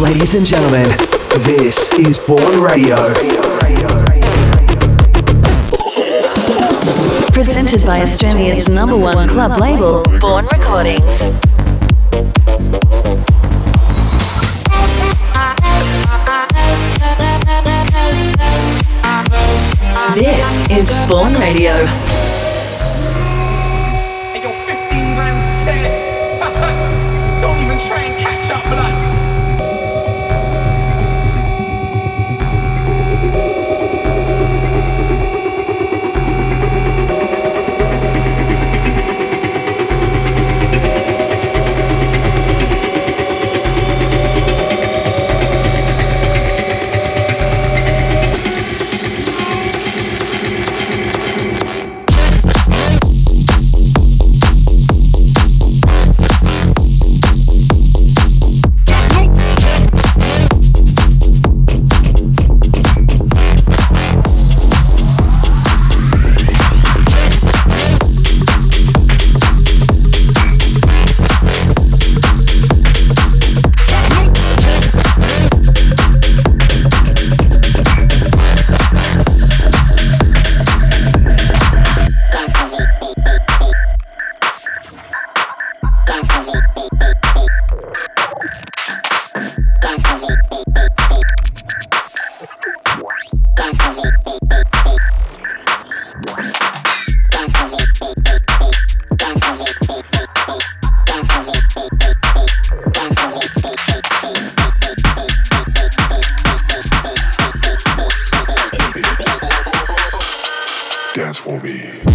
Ladies and gentlemen, this is Bourne Radio. Presented by Australia's number one club label, Bourne Recordings. This is Bourne Radio. Thank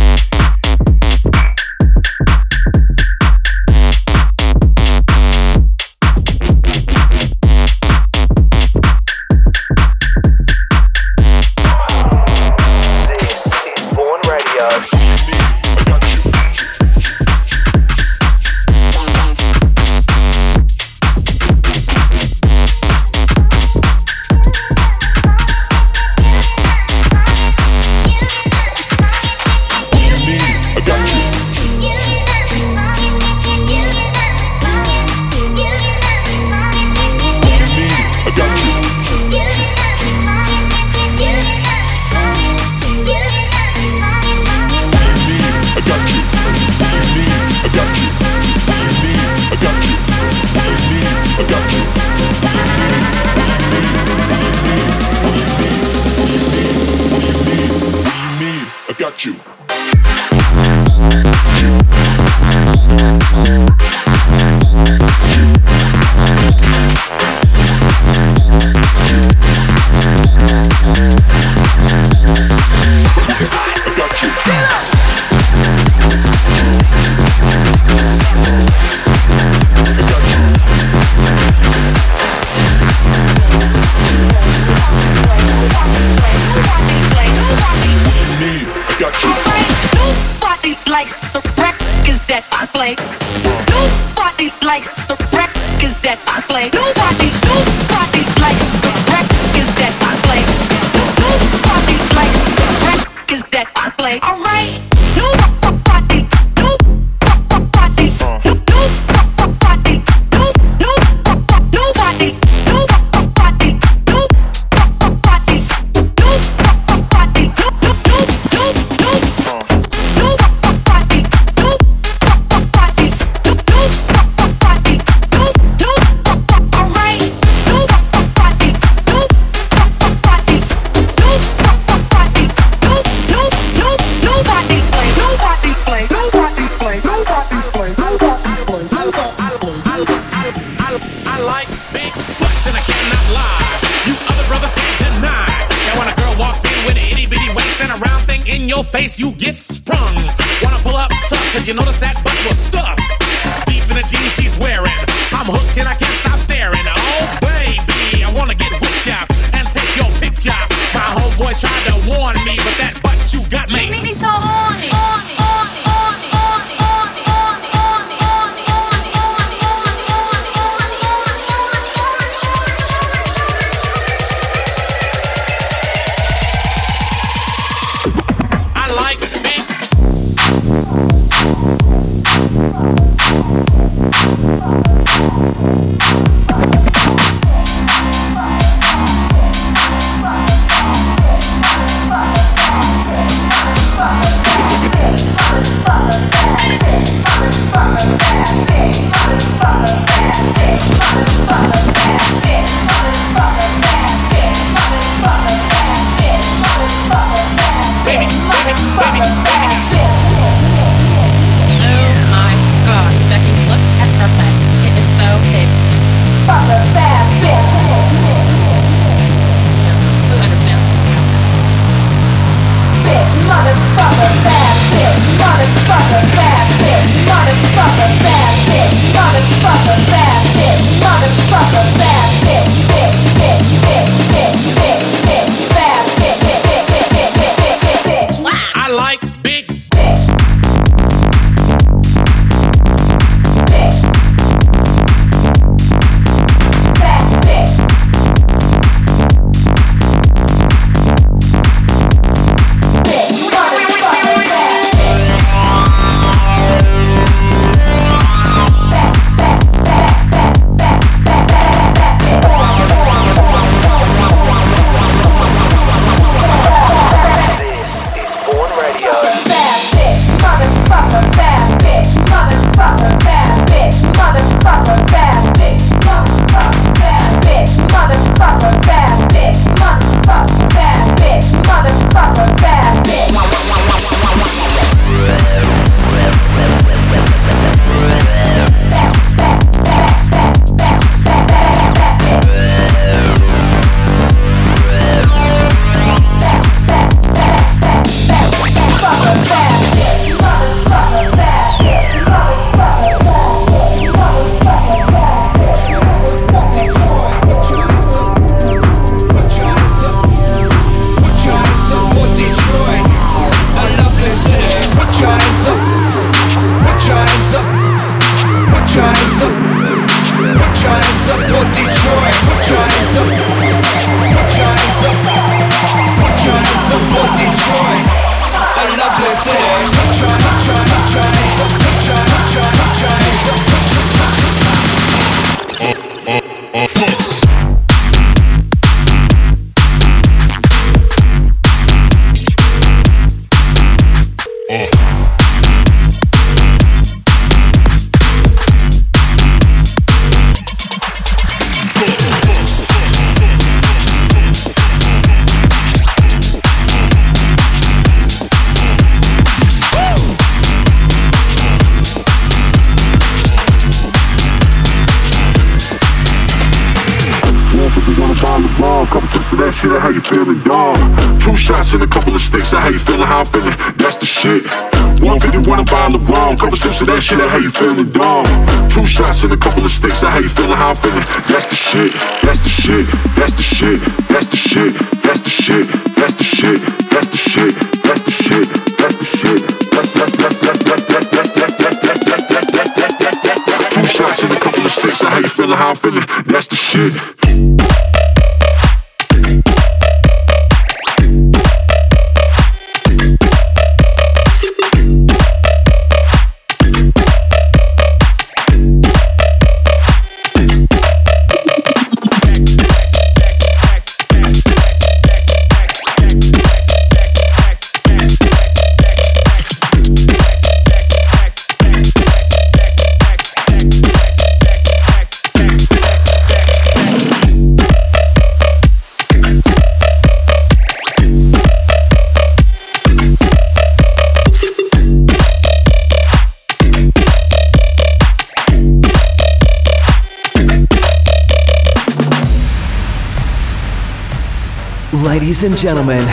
Ladies and gentlemen,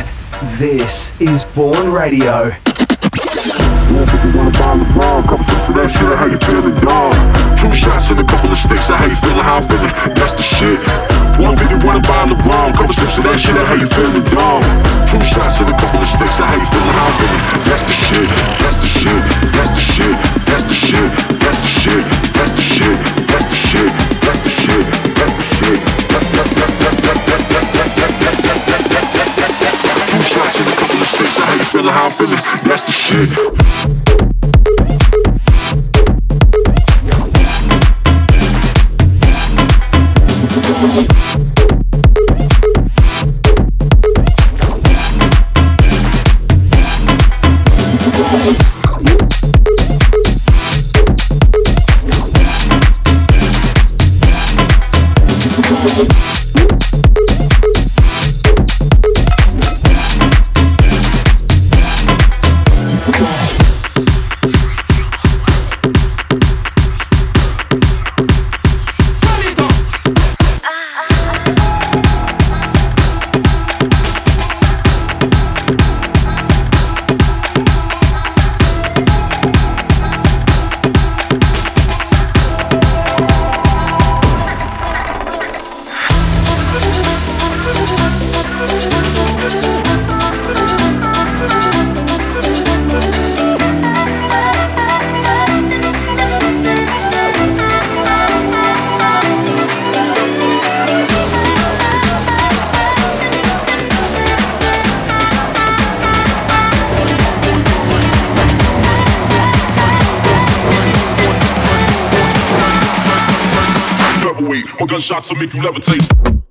this is Bourne Radio. Two shots and a couple of sticks, feeling, how I'm feeling, that's the shit. buy LeBron, couple of that shit, feeling. Two shots and a couple of sticks, feeling, how I'm feeling, that's the shit, that's the shit, that's the shit, that's the shit, that's the shit, that's the shit, that's the shit. feeling, that's the shit. My More gunshots will make you levitate.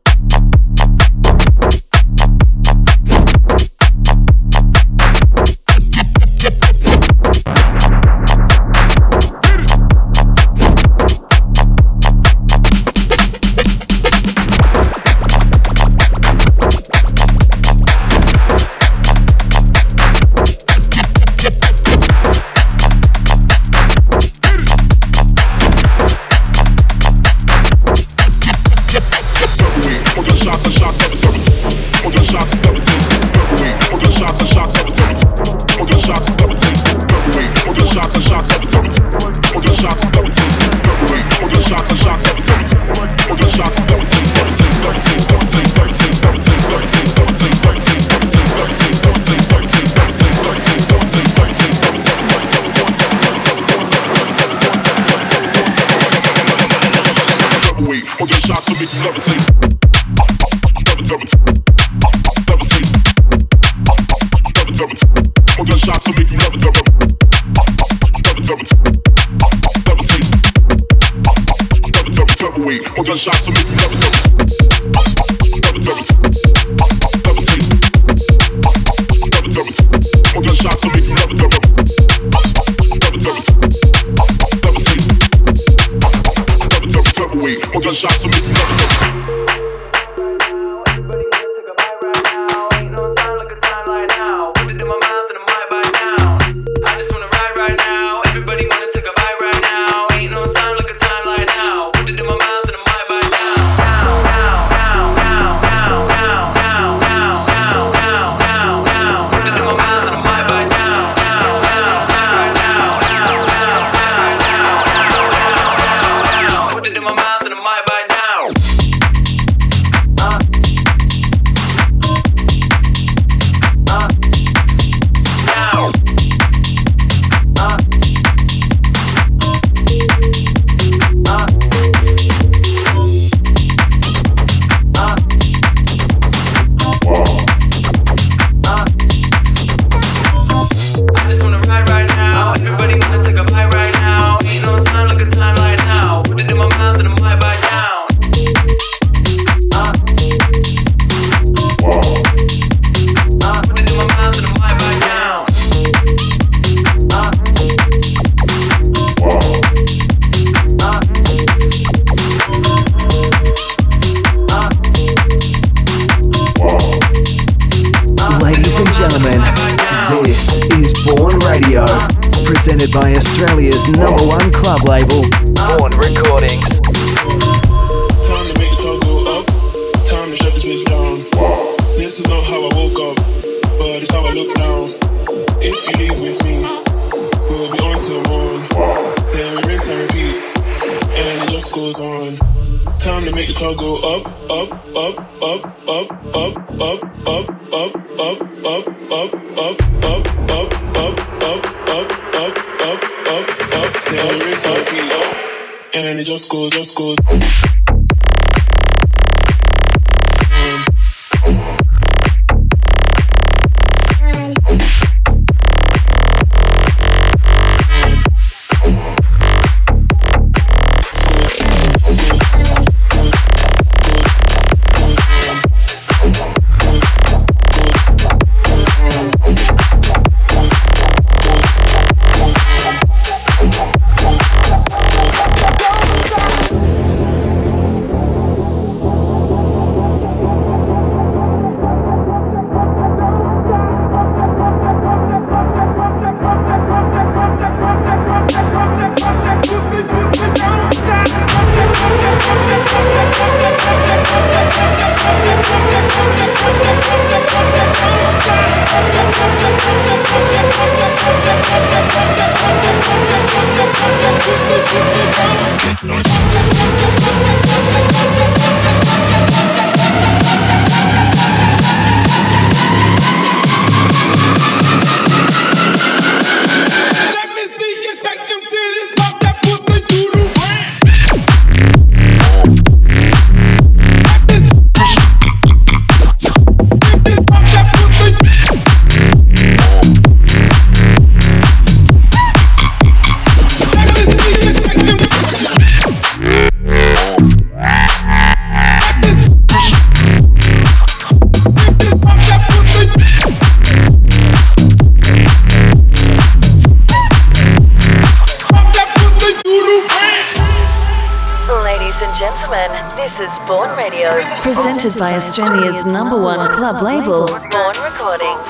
Australia's number one club label, Bourne Recordings.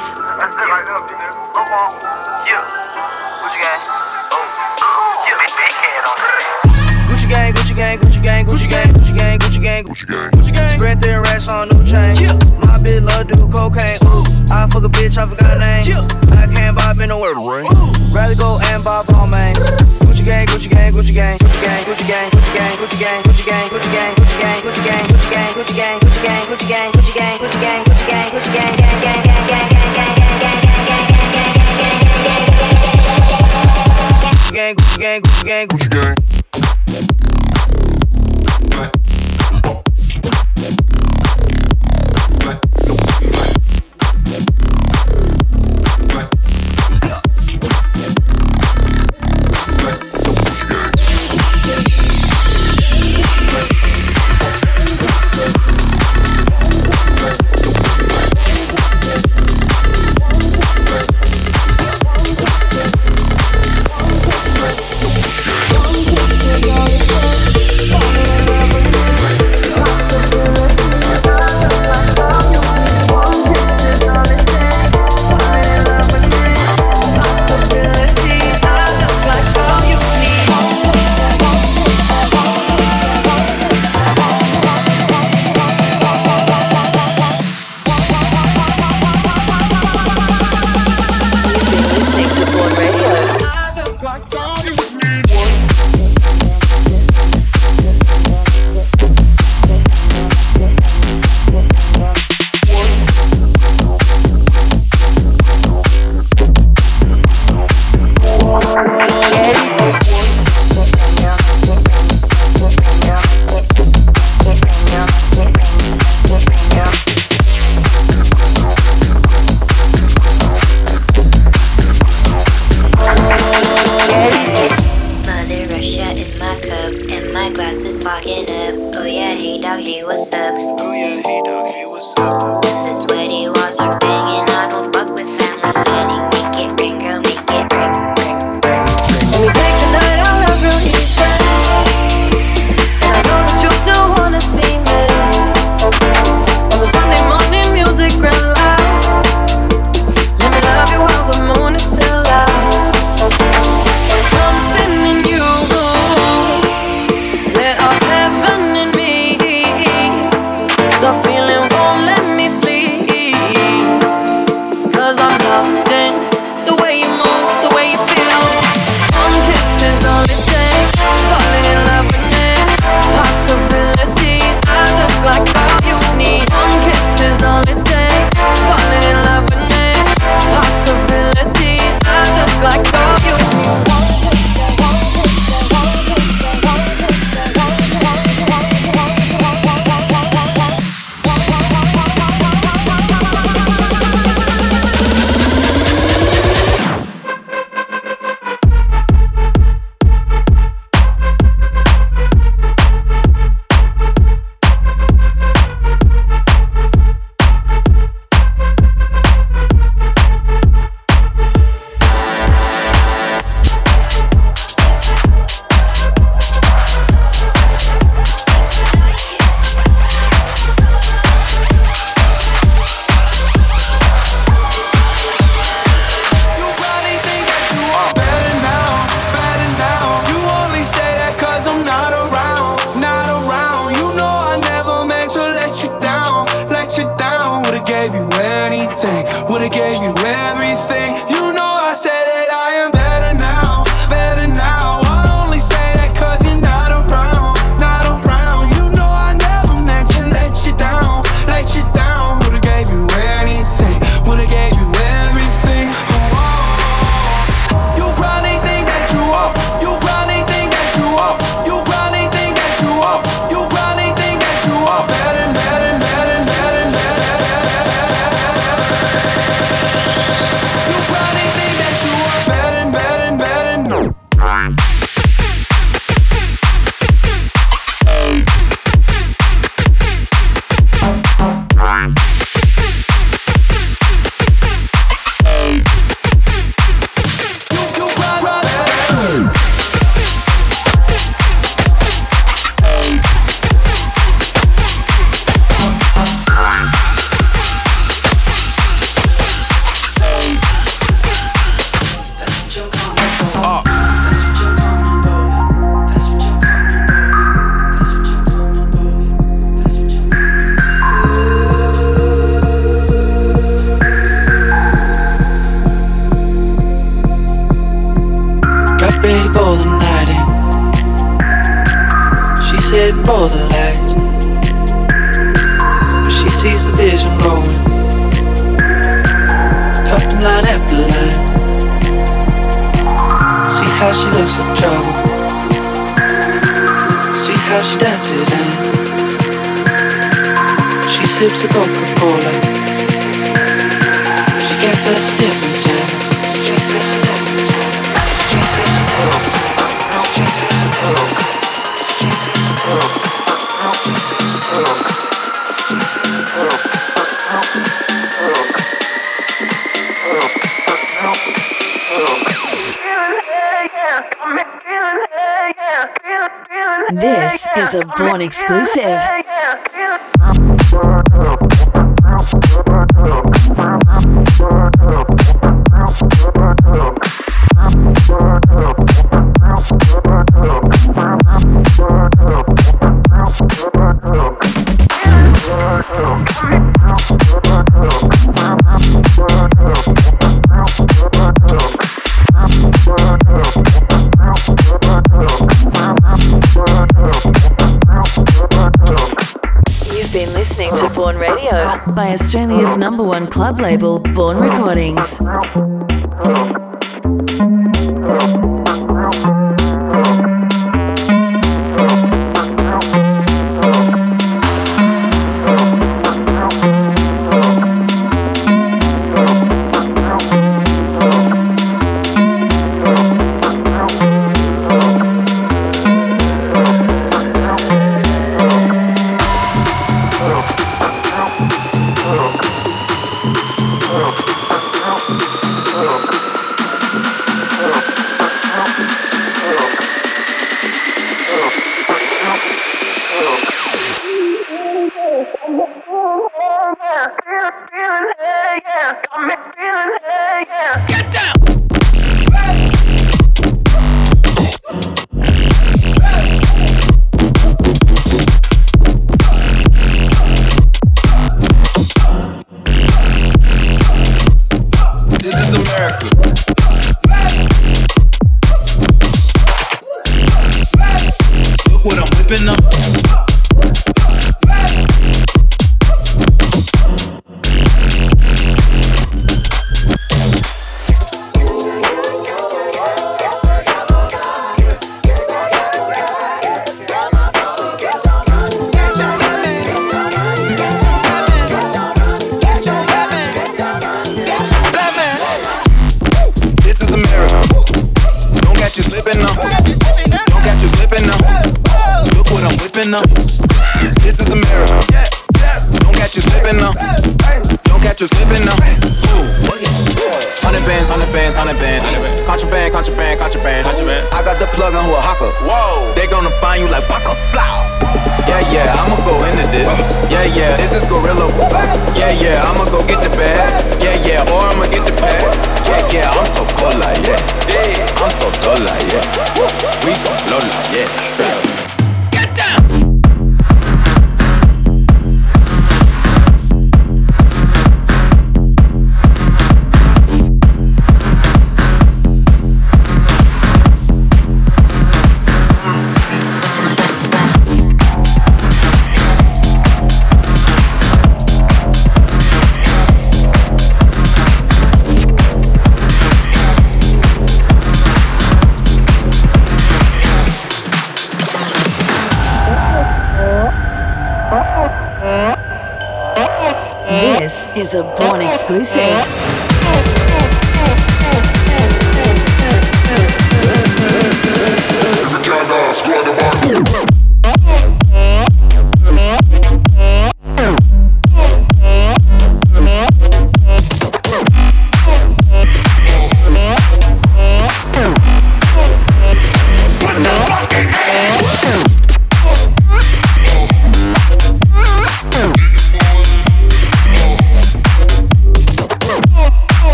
Gucci gang, Gucci gang, Gucci gang, Gucci gang, Gucci gang, Gucci gang, Gucci gang, Gucci gang. Spread their racks on new chain. My bitch love do cocaine. I fuck a bitch, I forgot name. I can't buy me no word ring. Rather go and buy ball man. Gucci gang, Gucci gang, Gucci gang, Gucci gang, Gucci gang, Gucci gang, Gucci gang, Gucci gang, Gucci gang. Gucci gang, Gucci gang, Gucci gang. One exclusive. by Australia's number one club label, Bourne Recordings.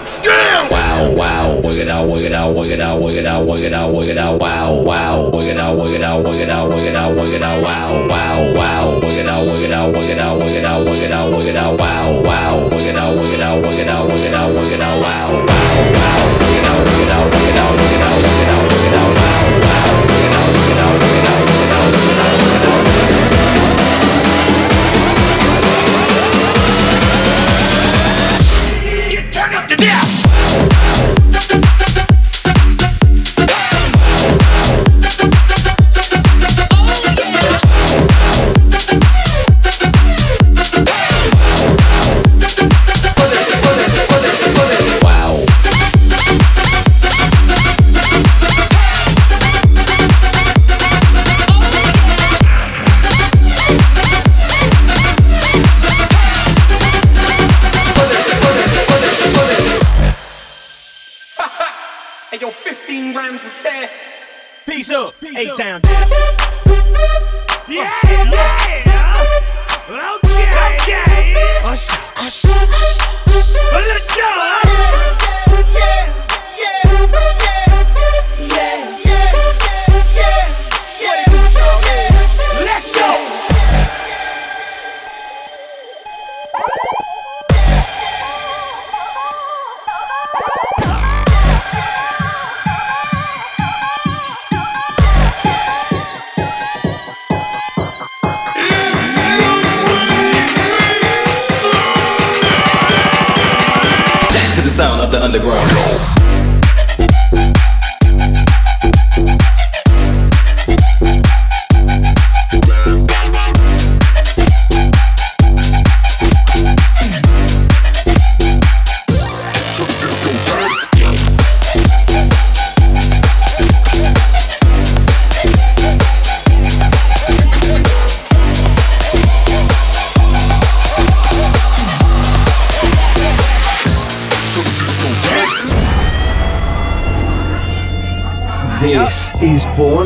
fucking drinks! Wow, wow, wig it out, wig it out, wig it out, wig it out, wig it out, wig it out, wow, wow, wig it out, wig it out, wig it out, wig it out, wig it out, wow, wow, wow, wig it out, wig it out,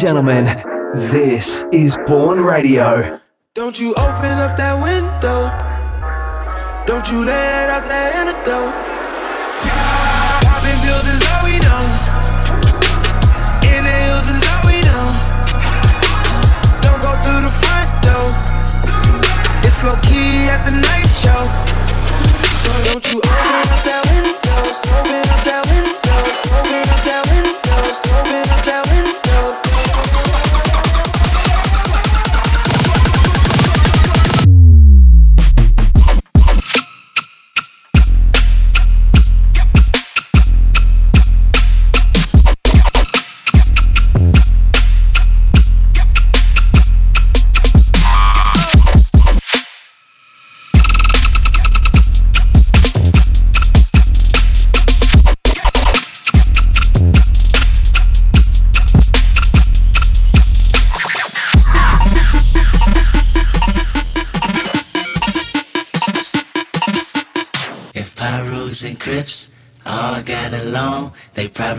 gentlemen, this is Bourne Radio. Don't you open up that window. Don't you let out that antidote. Popping pills is all we know. Inhales is all we know. Don't go through the front door. It's low key at the night show.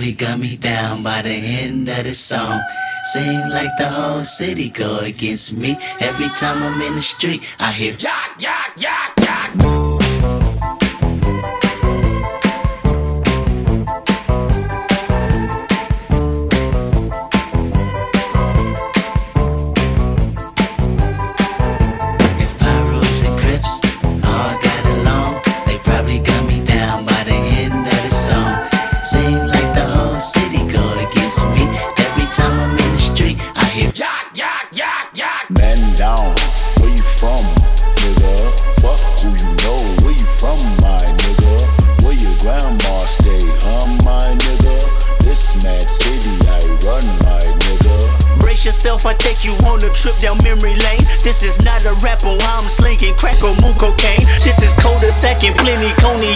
Probably gun me down by the end of the song. Seem like the whole city go against me. Every time I'm in the street, I hear yak, yak,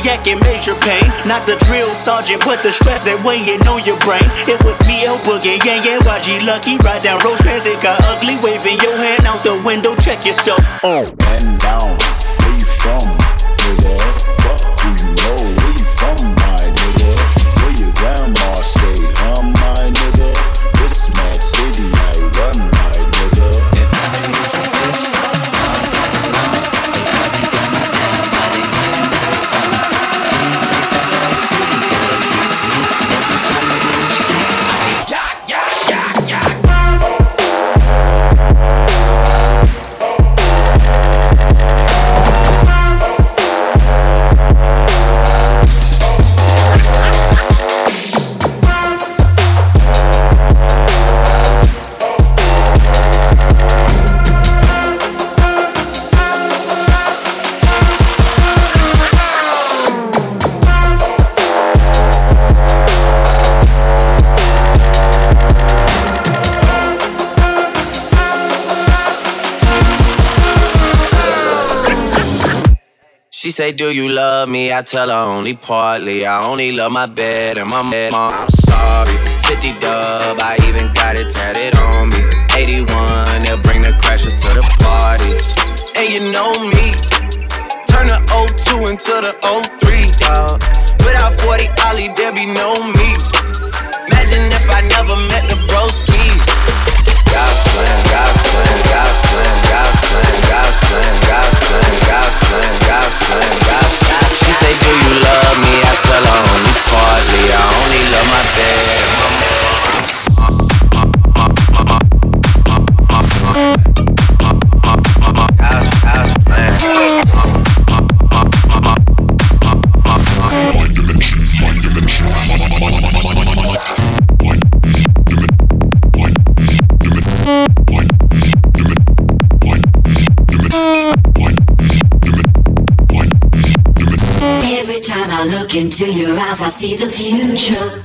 and major pain. Not the drill sergeant, but the stress that weighing on your brain. It was me, El Boogie, yeah, Yang, YG Lucky. Ride down Rosecrans, it got ugly. Waving your hand out the window, check yourself. Oh. Down, I tell her only partly. I only love my bed and my bed. I'm sorry. 50 dub, I even got it tatted on me. 81, they'll bring the crashers to the party. And you know me, turn the 02 into the 03, dawg. Without 40 Ollie, there be no me. Look into your eyes, I see the future.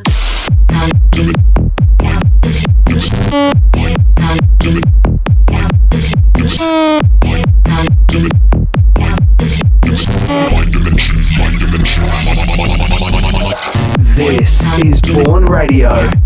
This is Bourne Radio.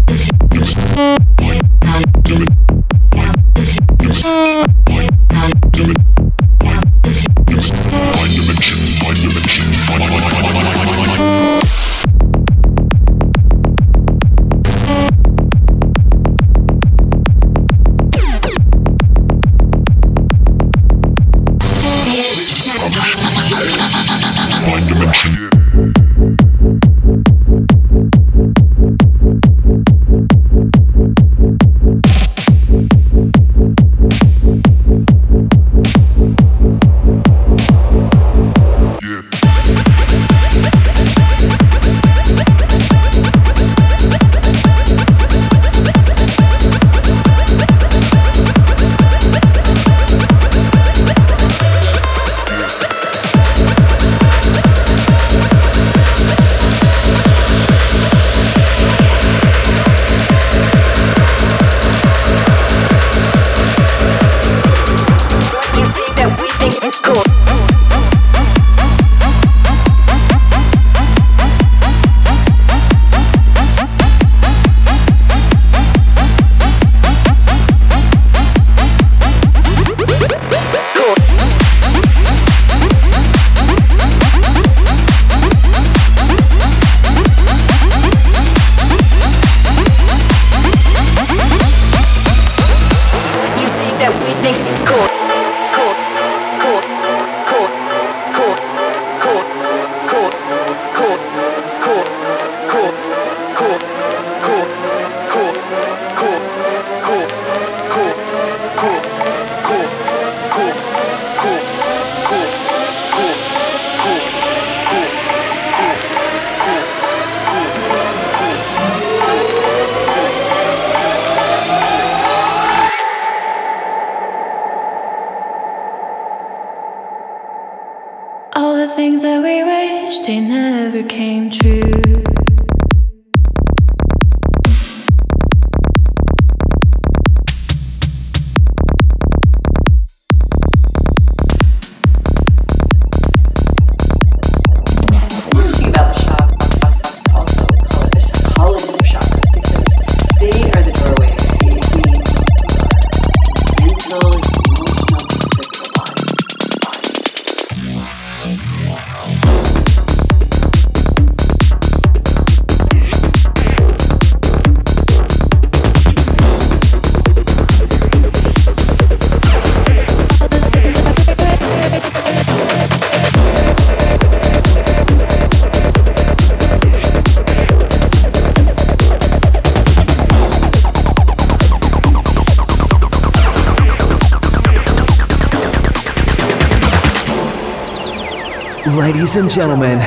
Ladies and gentlemen,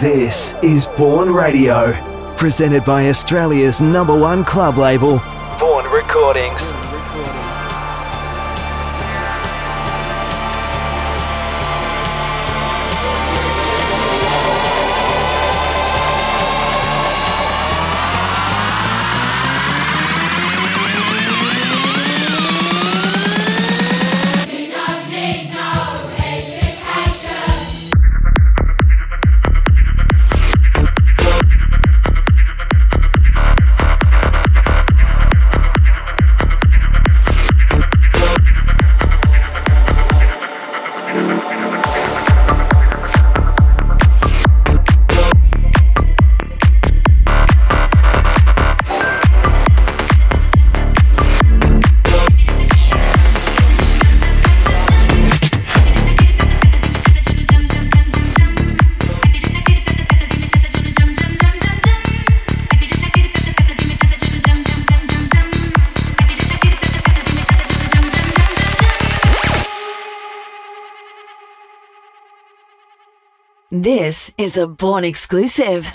this is Bourne Radio, presented by Australia's number one club label, Bourne Recordings. is a Bourne exclusive.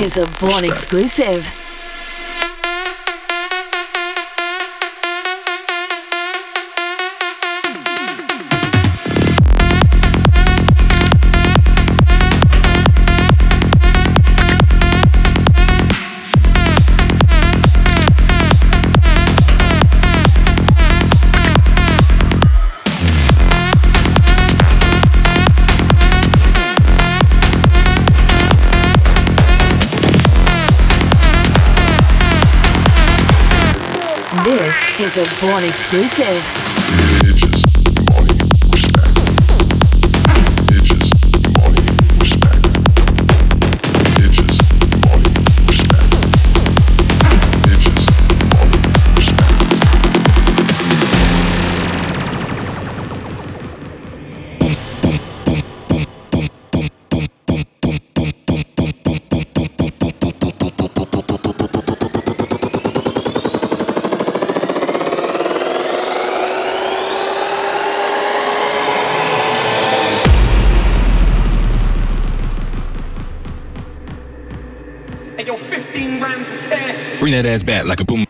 is a Bourne exclusive. Bourne exclusive. that ass bat like a boom.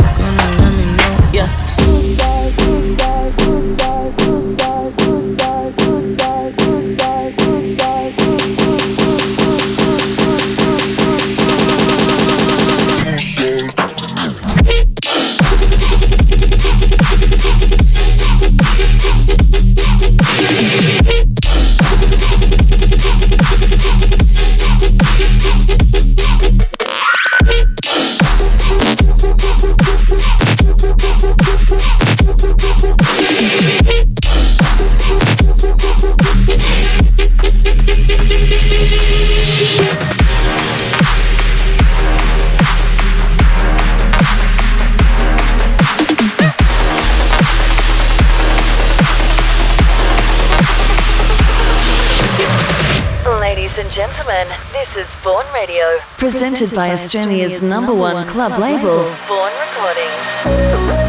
presented by Australia's number one club label, Bourne Recordings.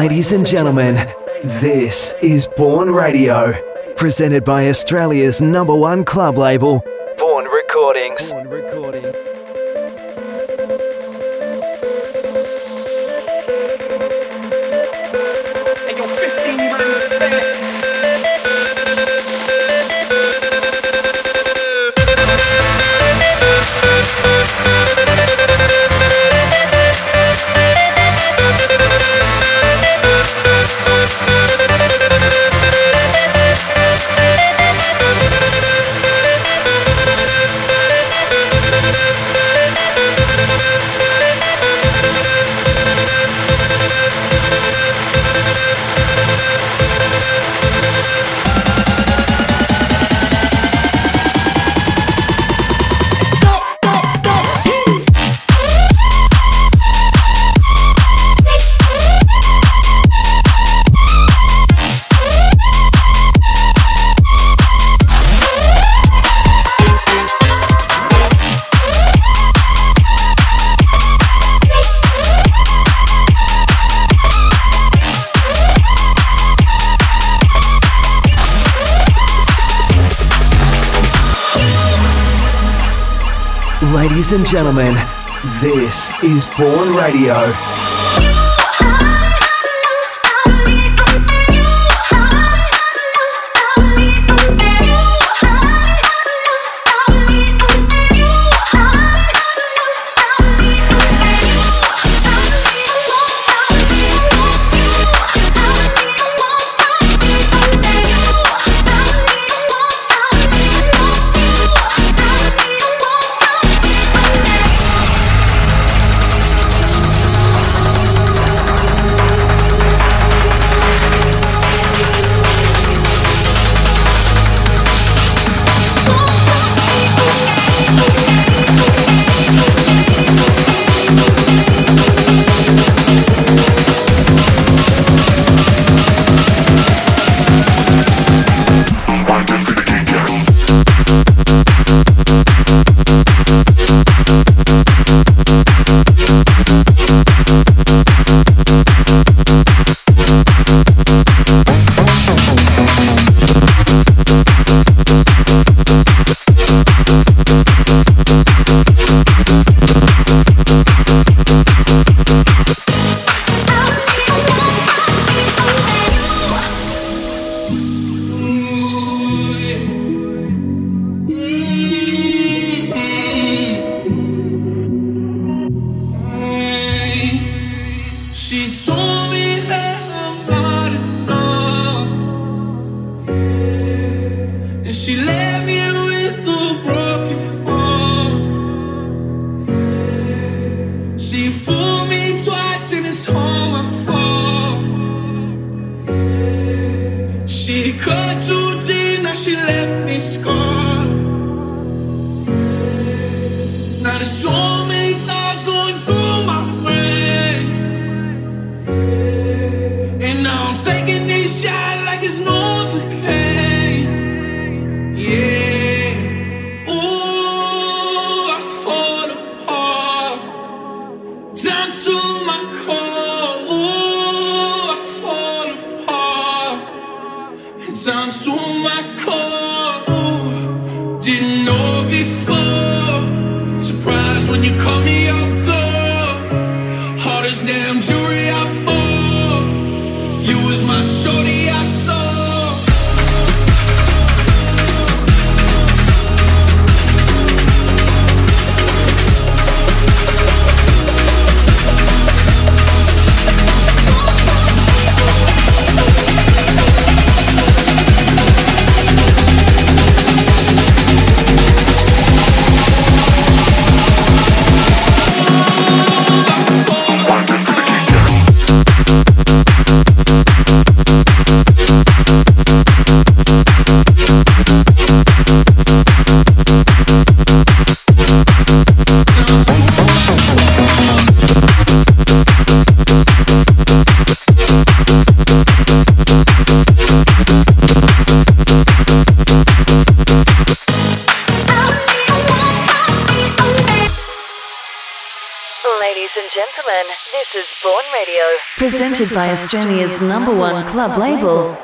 Ladies and gentlemen, this is Bourne Radio, presented by Australia's number one club label, Bourne Recordings. gentlemen, this is Bourne Radio. like it's no Australia's number one club label,